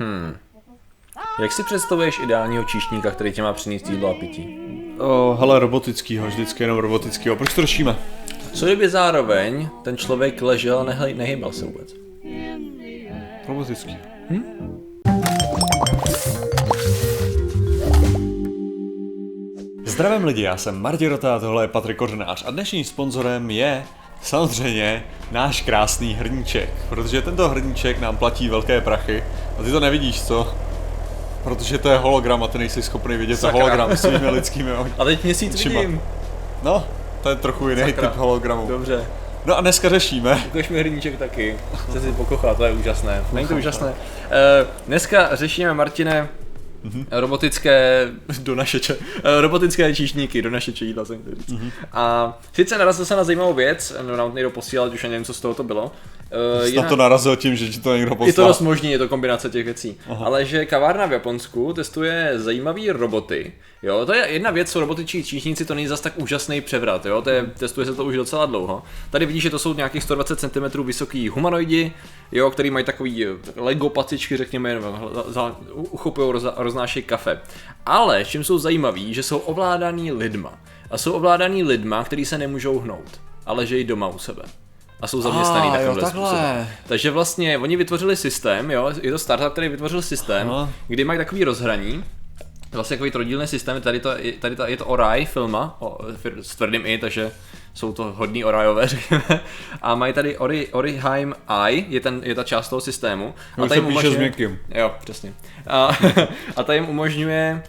Hmm. Jak si představuješ ideálního číšníka, který tě má přinést jídlo a pití? O, hele, robotickýho, vždycky jenom robotickýho. Proč to řešíme? Co kdyby zároveň ten člověk ležel a nehy- nehýbal se vůbec? Robotický. Zdravím lidi, já jsem Martin Rota, tohle je Patrik Kořenář a dnešním sponzorem je samozřejmě náš krásný hrníček, protože tento hrníček nám platí velké prachy a ty to nevidíš, co? Protože to je hologram a ty nejsi schopný vidět Sakra. Hologram svými lidskými oči. A teď měsíc Očima. vidím. No, to je trochu jiný Sakra. typ hologramu. Dobře. No a dneska řešíme, Ukaž mi hrníček taky. Chci si pokochlat, to je úžasné. Není to úžasné? Uh, dneska řešíme, Martine, robotické donašeče, eh, robotické číšníky, donašeče jídla jsem říct. A sice narazil jsem na zajímavou věc, no nám někdo posílal, už ani nevím, co z toho to bylo. Uh, snad to narazil tím, že ti to někdo je to poslal. dost možný, je to kombinace těch věcí. Aha. Ale že kavárna v Japonsku testuje zajímavý roboty. Jo, to je jedna věc, jsou robotičtí číšníci, to není zas tak úžasný převrat, jo, to je, testuje se to už docela dlouho. Tady vidíš, že to jsou nějakých 120 cm vysoký humanoidi, jo, který mají takový eh, Lego pacičky, řekněme, uchopují, roz, roznášejí kafe. Ale čím jsou zajímaví, že jsou ovládaný lidma. A jsou ovládaný lidma, kteří se nemůžou hnout, ale že jí doma u sebe. A jsou zaměstnaný Ah, jo, takovýmhle takhle. způsobem. Takže vlastně oni vytvořili systém, jo, je to startup, který vytvořil systém, Aha. kdy mají takový rozhraní, vlastně takový trojdílný systém, tady, to, tady to, je to Orai filma, o, s tvrdým i, takže jsou to hodní Orajové, řekněme. A mají tady Ori, Oriheim Eye, je, ten, je ta část toho systému. Už se píše s měkkým. Jo, přesně. A, a ta jim umožňuje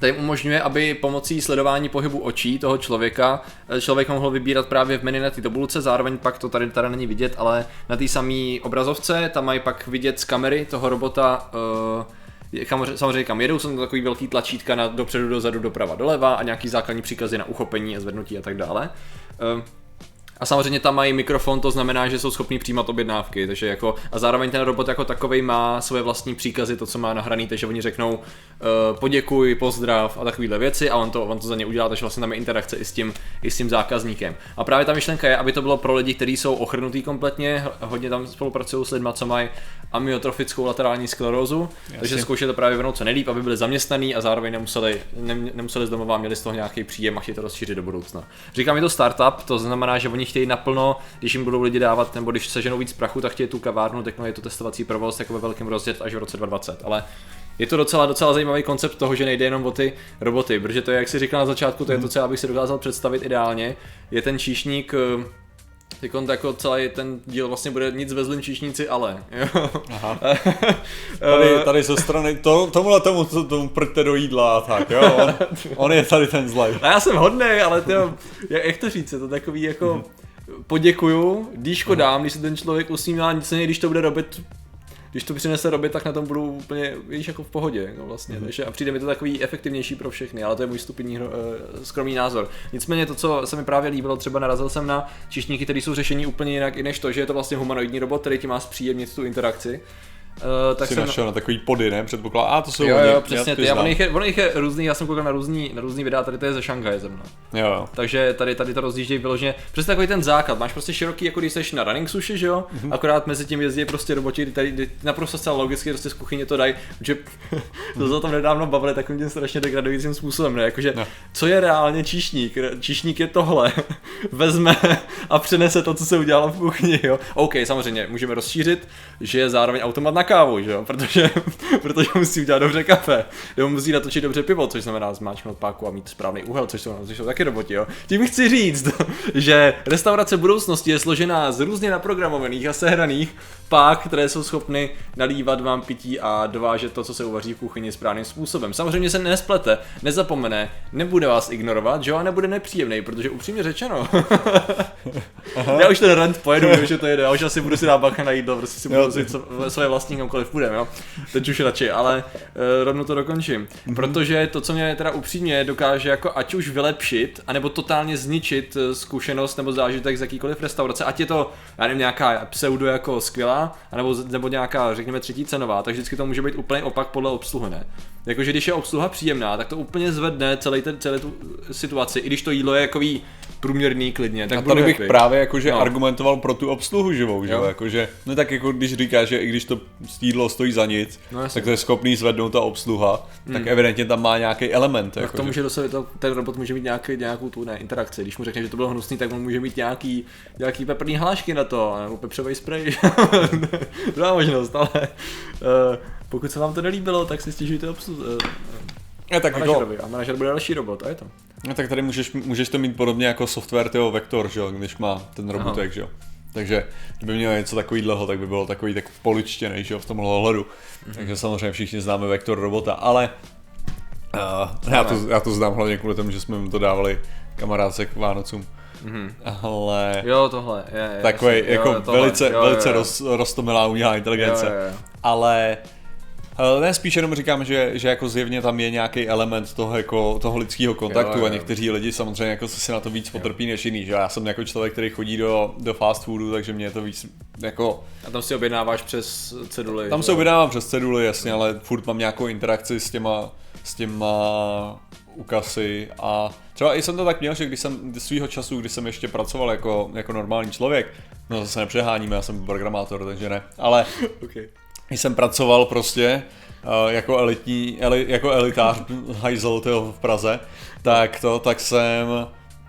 to jim umožňuje, aby pomocí sledování pohybu očí toho člověka eh, člověk mohl vybírat právě v menu na té tabulce, zároveň pak to tady tady není vidět, ale na té samé obrazovce tam mají pak vidět z kamery toho robota uh, samozřejmě kam jedou, jsou tam takový velký tlačítka na dopředu, dozadu, doprava, doleva a nějaký základní příkazy na uchopení a zvednutí a tak dále. A samozřejmě tam mají mikrofon, to znamená, že jsou schopní přijímat objednávky, takže jako, a zároveň ten robot jako takový má svoje vlastní příkazy, to, co má nahraný, takže oni řeknou uh, poděkuj, pozdrav a takovéhle věci a on to, on to za ně udělá, takže vlastně tam je interakce i s tím, i s tím zákazníkem. A právě ta myšlenka je, aby to bylo pro lidi, kteří jsou ochrnutí kompletně, hodně tam spolupracují s lidmi, co mají amyotrofickou laterální sklerózu, takže zkoušet to právě vyvinout co nejlíp, aby byli zaměstnaní a zároveň nemuseli, ne, nemuseli z domova, měli z toho nějaký příjem a chtějí to rozšířit do budoucna. Říkám, je to startup, to znamená, že oni chtějí naplno, když jim budou lidi dávat, nebo když seženou víc prachu, tak chtějí tu kavárnu, tak je to testovací provoz jako ve velkém rozjet až v roce 2020. Ale je to docela, docela zajímavý koncept toho, že nejde jenom o ty roboty, protože to je, jak si říkal na začátku, to je to, co já bych si dokázal představit ideálně. Je ten číšník, eh, Teď jako celý ten díl vlastně bude nic ve zlým číšníci, ale. Jo. Aha. Tady, tady ze strany, to, tomuhle tomu, co tomu prte do jídla a tak, jo, on, on je tady ten zlej. A já jsem hodný, ale to, jak, jak to říct, je to takový jako poděkuju, díško dám, když se ten člověk usmívá, nicméně když to bude robit když to přinese robit, tak na tom budu úplně, víš, jako v pohodě, no vlastně, mm-hmm. takže a přijde mi to takový efektivnější pro všechny, ale to je můj stupidní, uh, skromný názor. Nicméně to, co se mi právě líbilo, třeba narazil jsem na čišníky, které jsou řešení úplně jinak, i než to, že je to vlastně humanoidní robot, který ti má zpříjemnit tu interakci. Uh, tak Si jsem, našel na takový pody, ne? Předpoklad, a to jsou Jo, oni, jo, já přesně ty znám. ono jich, je, ono jich je různý, já jsem koukal na různý, na různý videa, tady to je ze Šanghaje zrovna. Jo, jo. Takže tady, tady to rozjíždějí vyloženě. Přesně takový ten základ. Máš prostě široký, jako když jsi na running sushi, že jo? Mhm. Akorát mezi tím jezdí prostě roboti, kdy tady kdy naprosto zcela logicky prostě z kuchyně to dají, že to se o tom nedávno bavili takovým tím strašně degradujícím způsobem, ne? Jakože, No. co je reálně číšník? Číšník je tohle. Vezme a přenese to, co se udělalo v kuchyni, jo? OK, samozřejmě, můžeme rozšířit, že je zároveň automat na kávu, že jo? Protože, protože musí udělat dobře kafe, nebo musí natočit dobře pivo, což znamená zmáčknout páku a mít správný úhel, což jsou, což jsou taky roboti, jo. Tím chci říct, že restaurace budoucnosti je složená z různě naprogramovaných a sehraných pák, které jsou schopny nalívat vám pití a dovážet to, co se uvaří v kuchyni správným způsobem. Samozřejmě se nesplete, nezapomene, nebude vás ignorovat, že jo, a nebude nepříjemný, protože upřímně řečeno, já už ten rent pojedu, že to jede, já už asi budu si dát bacha na jídlo, prostě si budu Jo. nosit so- svoje vlastní kamkoliv půjdem, jo. Teď už radši, ale uh, rovnou to dokončím. Mm-hmm. Protože to, co mě teda upřímně dokáže jako ať už vylepšit, anebo totálně zničit eh, zkušenost nebo zážitek z jakýkoliv restaurace, ať je to, já nevím, nějaká pseudo jako skvělá, anebo, nebo nějaká, řekněme, třetí cenová, tak vždycky to může být úplně opak podle obsluhy, ne? Jakože když je obsluha příjemná, tak to úplně zvedne celý ten, celý tu situaci, i když to jídlo je jakový průměrný klidně, tak A tady bych happy. právě jakože No. argumentoval pro tu obsluhu živou, že jo? Jakože, no tak jako když říkáš, že i když to jídlo stojí za nic, No tak to je schopný zvednout ta obsluha, tak evidentně tam má nějaký element. Tak jako, to že- může do sebe, to, ten robot může mít nějaký, nějakou tu ne, interakci. Když mu řekne, že to bylo hnusný, tak on může mít nějaký, nějaký peprný hlášky na to, nebo pepřový sprej. Druhá možnost, ale uh, pokud se vám to nelíbilo, tak si stěžujte obslu, uh, Ne, tak, jako, manažerovi a manažer bude další robot a je to. no, tak tady můžeš, můžeš to mít podobně jako software toho Vector, že jo, když má ten robotek, že jo. Takže kdyby měl něco takového, tak by bylo takový tak poličtěný, že jo, v tomhle ohledu. Mhm. Takže samozřejmě všichni známe Vektor robota, ale uh, já, to, já to znám hlavně kvůli tomu, že jsme mu to dávali kamarádce k Vánocům. Mhm. Ale Jo, tohle, je, je. takový jako jo, tohle, velice, jo, velice jo, jo. Roz, roztomilá umělá inteligence. Jo, jo, jo. Ale ne, spíš jenom říkám, že, že jako zjevně tam je nějaký element toho, jako, toho lidského kontaktu Jo, jo. a někteří lidi samozřejmě jako si na to víc potrpí než jiný, že já jsem jako člověk, který chodí do, do fast foodu, takže mě je to víc jako, A tam si objednáváš přes ceduly. tam že se objednávám přes ceduly, jasně, ale furt mám nějakou interakci s těma, s těma ukasy a třeba i jsem to tak měl, že když jsem svýho času, když jsem ještě pracoval jako, jako normální člověk, no zase nepřeháníme, já jsem programátor, takže ne, ale Okay. Když jsem pracoval prostě uh, jako elitní, eli, jako elitář hajzel v Praze, tak to, tak jsem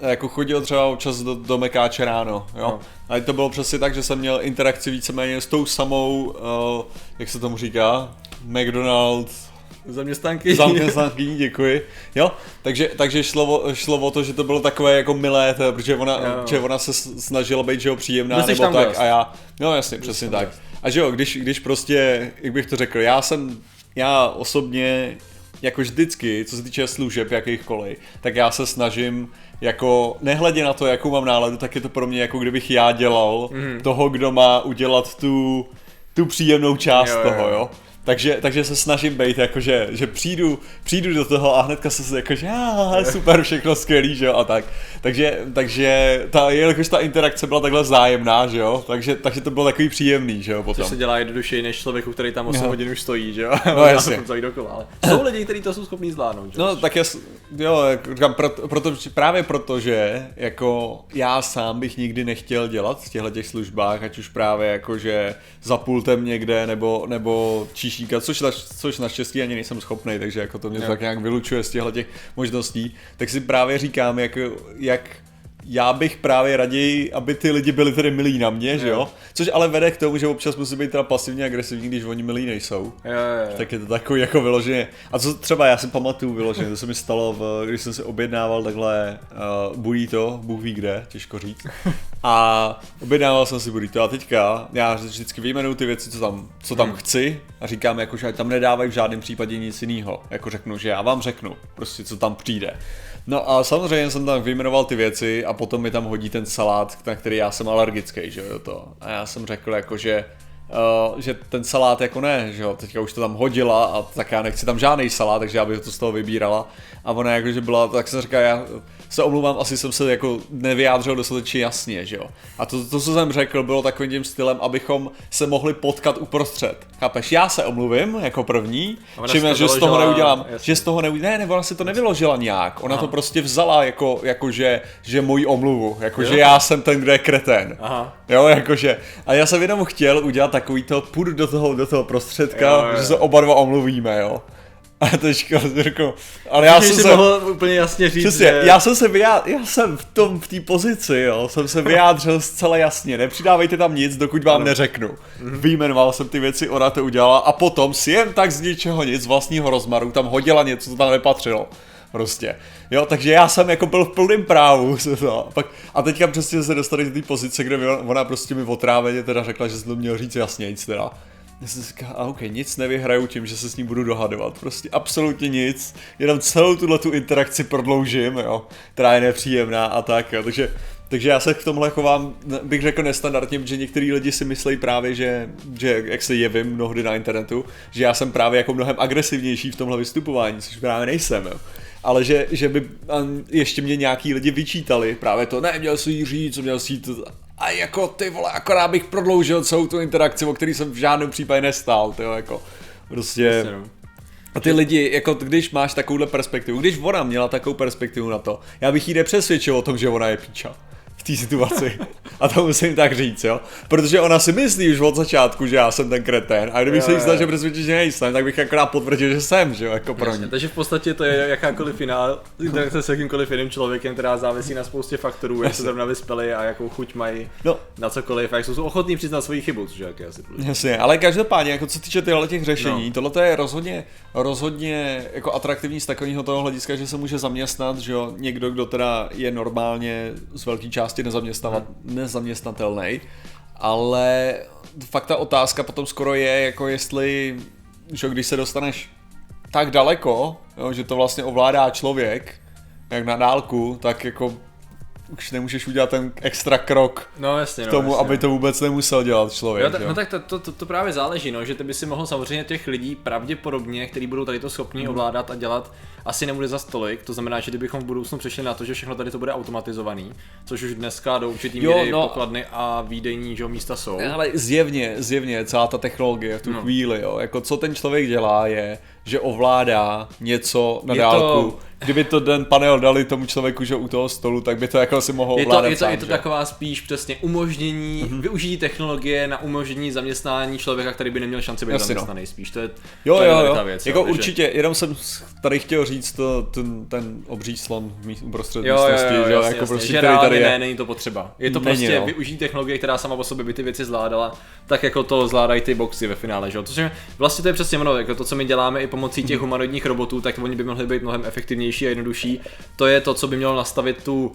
jako chodil třeba občas do, do Mekáče ráno, jo. No. A to bylo přesně tak, že jsem měl interakci víceméně s tou samou, uh, jak se tomu říká, McDonald's, Zaměstnanky. zaměstnankyní, děkuji. Jo, takže, takže šlo, o- šlo o to, že to bylo takové jako milé, to, protože ona, Jo. že ona se snažila být, že jo, příjemná, jsi nebo tak gost. a já, no jasně, přesně tam tak. gost. A že jo, když, když prostě, jak bych to řekl, já jsem, já osobně, jako vždycky, co se týče služeb jakýchkoliv, tak já se snažím jako, nehledě na to, jakou mám náladu, tak je to pro mě jako kdybych já dělal Mhm. toho, kdo má udělat tu, tu příjemnou část jo, toho, jo. jo. Takže, takže se snažím být jakože, že přijdu, přijdu do toho a hnedka se jakože, ah, super, všechno skvělý, že jo, a tak. Takže, takže ta, jelikož ta interakce byla takhle vzájemná, že jo, takže, takže to bylo takový příjemný, že jo, potom. Což se dělá jednodušeji než člověku, který tam 8 Jo. hodin už stojí, že jo? No, jasně. Dokola, ale jsou lidi, kteří to jsou schopní zvládnout, že? No tak já, s- jo, jak říkám, proto, proto, právě proto, že jako já sám bych nikdy nechtěl dělat v těchto těch službách, ať už právě jako, že za pultem někde, nebo, nebo číšníkat, což, což naštěstí ani nejsem schopný, takže jako to mě Jo. tak nějak vylučuje z těchto těch možností, tak si právě říkám, jak, jak já bych právě raději, aby ty lidi byli tedy milí na mě, že Jo. Což ale vede k tomu, že občas musí být teda pasivně agresivní, když oni milí nejsou. Jo, jo, jo. Tak je to takový jako vyloženě. A co třeba já si pamatuju vyloženě, to se mi stalo, v, když jsem si objednával takhle uh, burrito, Bůh ví kde, těžko říct. A objednával jsem si burrito a teďka já vždycky vyjmenuju ty věci, co tam, co tam chci a říkám jako, že tam nedávají v žádném případě nic jiného. Jako řeknu, že já vám řeknu prostě, co tam přijde. No a samozřejmě jsem tam vyjmenoval ty věci a potom mi tam hodí ten salát, na který já jsem alergický, že jo, to. A já jsem řekl jako, že Uh, že ten salát jako ne, že jo, teďka už to tam hodila a tak já nechci tam žádný salát, takže já bych to z toho vybírala a ona jako, že byla, tak jsem říkal, já se omlouvám, asi jsem se jako nevyjádřil dostatečně jasně, že jo. A to, to, co jsem řekl, bylo takovým tím stylem, abychom se mohli potkat uprostřed. Chápeš, já se omluvím jako první, čím že z toho neudělám, jasně. že z toho neudělám, ne, ne, ona si to nevyložila nějak, ona Aha. to prostě vzala jako, jako že, že moji omluvu, jako Jo. že já jsem ten, kdo je kretén. Aha. Jo, jakože. A já jsem jenom chtěl udělat takový to, půjdu do toho, do toho prostředka, Jo, jo, že se oba dva omluvíme, jo. A teďka řekl, ale já jsem se... mohl úplně jasně říct, Přesně, že... já jsem se vyjádřil, já jsem v tom, v té pozici, jo, jsem se vyjádřil zcela jasně, nepřidávejte tam nic, dokud vám Ano. neřeknu. Mhm. Vyjmenoval jsem ty věci, ona to udělala a potom si jen tak z ničeho nic, z vlastního rozmaru, tam hodila něco, co tam nepatřilo. Prostě. Jo, takže já jsem jako byl v plném právu. To. Pak, a teďka přesně se dostali do té pozice, kde mi ona, prostě mi otráveně teda řekla, že jsem to měl říct jasně, nic teda. Já jsem říkal, a ok, nic nevyhraju tím, že se s ním budu dohadovat. Prostě absolutně nic. Jenom celou tuhle tu interakci prodloužím, jo. Která je nepříjemná a tak, jo. Takže, takže já se k tomhle chovám, bych řekl nestandardně, protože některý lidi si myslí právě, že, že jak se jevím mnohdy na internetu, že já jsem právě jako mnohem agresivnější v tomhle vystupování, což právě nejsem, jo ale že, že by ještě mě nějaký lidi vyčítali právě to, ne, měl si jí říct, měl si jí to, a jako ty vole, akorát bych prodloužil celou tu interakci, o který jsem v žádném případě nestál, tyjo, jako, prostě, no. a ty lidi, jako když máš takovouhle perspektivu, když ona měla takovou perspektivu na to, já bych jí nepřesvědčil o tom, že ona je píča. V té situaci. A to musím tak říct, jo. Protože ona si myslí už od začátku, že já jsem ten kretén. A kdybych Jo, se jí snažil přesvědčit, že nejsem, tak bych akorát potvrdil, že jsem, že jo, jako pro Jasně, ní. takže v podstatě to je jakákoliv finál, interakce s jakýmkoliv jiným člověkem, která závisí na spoustě faktorů, jak se zrovna vyspěli a jakou chuť mají No, na cokoliv, a jak jsou ochotní přiznat svoji chybu, což je asi důležité. Jasně, ale každopádně, jako co se týče těchto těch řešení, no. tohle je rozhodně, rozhodně jako atraktivní z takového toho hlediska, že se může zaměstnat, že jo, někdo, kdo teda je normálně z velké části nezaměstnavat, nezaměstnatelný, ale fakt ta otázka potom skoro je, jako jestli, že když se dostaneš tak daleko, jo, že to vlastně ovládá člověk, jak na dálku, tak jako už nemůžeš udělat ten extra krok No jasně, k no, tomu, jasně, aby no. to vůbec nemusel dělat člověk. Jo, ta, že no tak to, to, to, to právě záleží, no, že ty by si mohl samozřejmě těch lidí pravděpodobně, kteří budou tady to schopni Mhm. ovládat a dělat, asi nebude za stolik, to znamená, že kdybychom v budoucnu přešli na to, že všechno tady to bude automatizovaný, což už dneska do určitý Jo, míry no. pokladny a výdejní že, místa jsou. Ale zjevně, zjevně celá ta technologie v tu No. no. chvíli, jo, jako co ten člověk dělá je, že ovládá něco na Je je dálku. to- To... Kdyby to ten panel dali tomu člověku, že u toho stolu, tak by to jako si mohl Je to, ovládat je to, sám, je to že? taková spíš přesně umožnění, mm-hmm. využití technologie na umožnění zaměstnání člověka, který by neměl šanci být Jasně, no. zaměstnaný spíš. To je, Jo, to je jo, tady jo. ta věc. jako jo, určitě, jenom jsem tady chtěl říct to, ten, ten obří slon v mí- uprostřed Jo, jo, jo, místnosti, jo, že jasně, jako jasně, prostě, že který tady je. ne, není to potřeba. Je to Není, prostě no. využít technologie, která sama o sobě by ty věci zvládala, tak jako to zvládají ty boxy ve finále, že jo. Což je, vlastně to je přesně ono, jako to, co my děláme i pomocí těch humanoidních robotů, tak oni by mohli být mnohem efektivnější a jednodušší. To je to, co by mělo nastavit tu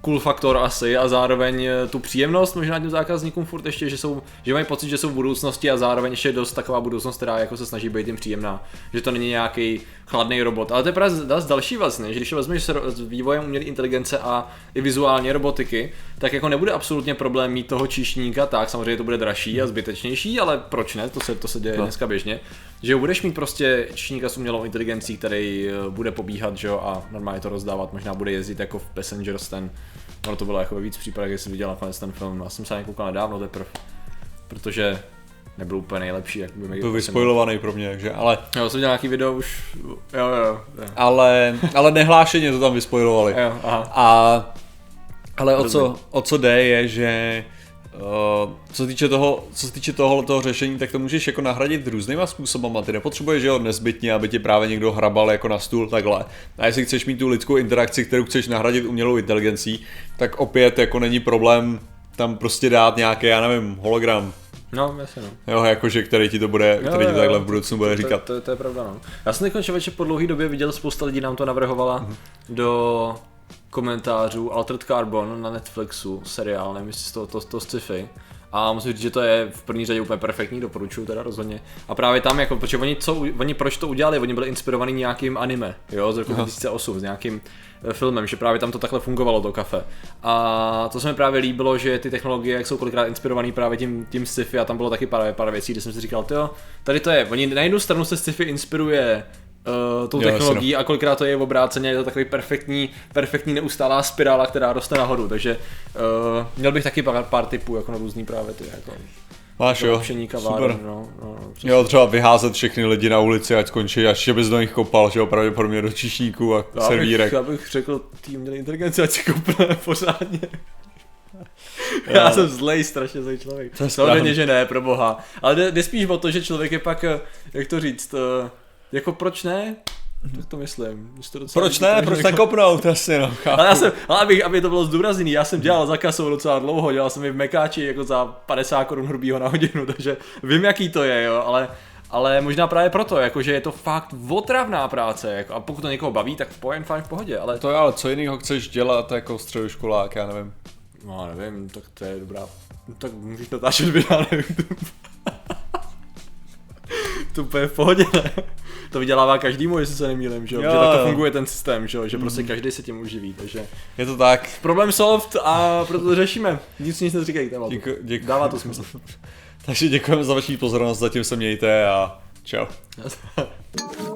cool faktor asi a zároveň eh, tu příjemnost možná těm zákazníkům furt ještě, že jsou, že mají pocit, že jsou v budoucnosti a zároveň ještě dost taková budoucnost, která jako se snaží být jim příjemná, že to není nějaký chladný robot. Ale to je právě další vlastně, že když vezmeš s vývojem umělé inteligence a i vizuálně robotiky, tak jako nebude absolutně problém mít toho číšníka, tak samozřejmě to bude dražší a zbytečnější, ale proč ne, to se, to se děje No. dneska běžně, že budeš mít prostě číšníka s umělou inteligencí, který eh, bude pobíhat, že jo, a normálně to rozdávat, možná bude jezdit jako v Passengers ten, ono to bylo jako víc případech, jestli viděl nakonec ten film, já jsem se na něj koukal nedávno teprve, protože nebyl úplně nejlepší, jak by Byl vyspojovaný pro mě, takže, ale, Jo, jsem dělal nějaký video už, jo, jo, jo, ale, ale nehlášeně to tam vyspojovali. jo aha. A, ale o co, o co jde je, že uh, co se týče toho, co se týče toho, toho řešení, tak to můžeš jako nahradit různýma způsobama. Ty nepotřebuješ že jo, nezbytně, aby ti právě někdo hrabal jako na stůl takhle. A jestli chceš mít tu lidskou interakci, kterou chceš nahradit umělou inteligencí, tak opět jako není problém tam prostě dát nějaký, já nevím, hologram. No, jasně no. Jo, jakože který ti to bude, Jo, který ti jo, takhle jo, v budoucnu bude to- říkat. To, to, to je pravda, no. Já jsem teď člověče po dlouhé době viděl, spousta lidí nám to navrhovala do komentářů Altered Carbon na Netflixu, seriál, nevím jestli toho to, to sci-fi. A musím říct, že to je v první řadě úplně perfektní, doporučuju teda rozhodně. A právě tam, jako, protože oni, co, oni proč to udělali, oni byli inspirovaní nějakým anime, jo, z roku 2008, s nějakým eh, filmem, že právě tam to takhle fungovalo, to kafe. A to se mi právě líbilo, že ty technologie, jak jsou kolikrát inspirovaný právě tím, tím sci-fi a tam bylo taky pár, pár věcí, kde jsem si říkal, jo, tady to je, oni na jednu stranu se sci-fi inspiruje uh, tou Jo, technologií a kolikrát to je v obráceně, je to takový perfektní, perfektní neustálá spirála, která roste nahoru, takže uh, měl bych taky pár, pár typů jako na různý právě ty jako Máš jo, super. no, no, no, přesně. Jo, třeba vyházet všechny lidi na ulici, ať skončí, až že bys do nich kopal, že jo, pravděpodobně do čišníků a Já bych, servírek. já bych řekl tým měli inteligenci, ať si koupne pořádně. Já jsem zlej, strašně zlej člověk. To je Samozřejmě, že ne, pro boha. Ale jde, jde spíš o to, že člověk je pak, eh, jak to říct, eh, jako proč ne? Tak to myslím. To Proč ne, tak proč jako- nekopnout, jasně no, chápu. Ale já jsem, ale aby, aby to bylo zdůrazněný, já jsem dělal za kasou docela dlouho, dělal jsem i v Mekáči jako za 50 korun hrubýho na hodinu, takže vím jaký to je, jo, ale ale možná právě proto, jakože je to fakt otravná práce, jako, a pokud to někoho baví, tak pojem fajn v pohodě, ale To je, ale co jiného chceš dělat jako středoškolák, já nevím. No, nevím, tak to je dobrá. No, tak můžeš natáčet videa na YouTube. To úplně v pohodě, ne? To vydělává každému, jestli se nemýlím, že jo? Jo, Že tak to jo. funguje ten systém, že jo? Že prostě každý se tím uživí, takže... Je to tak. Problém solved a proto to řešíme. Nic nic neříkejte. Děku, děku. Dává to smysl. Takže děkujeme za vaši pozornost, zatím se mějte a čau.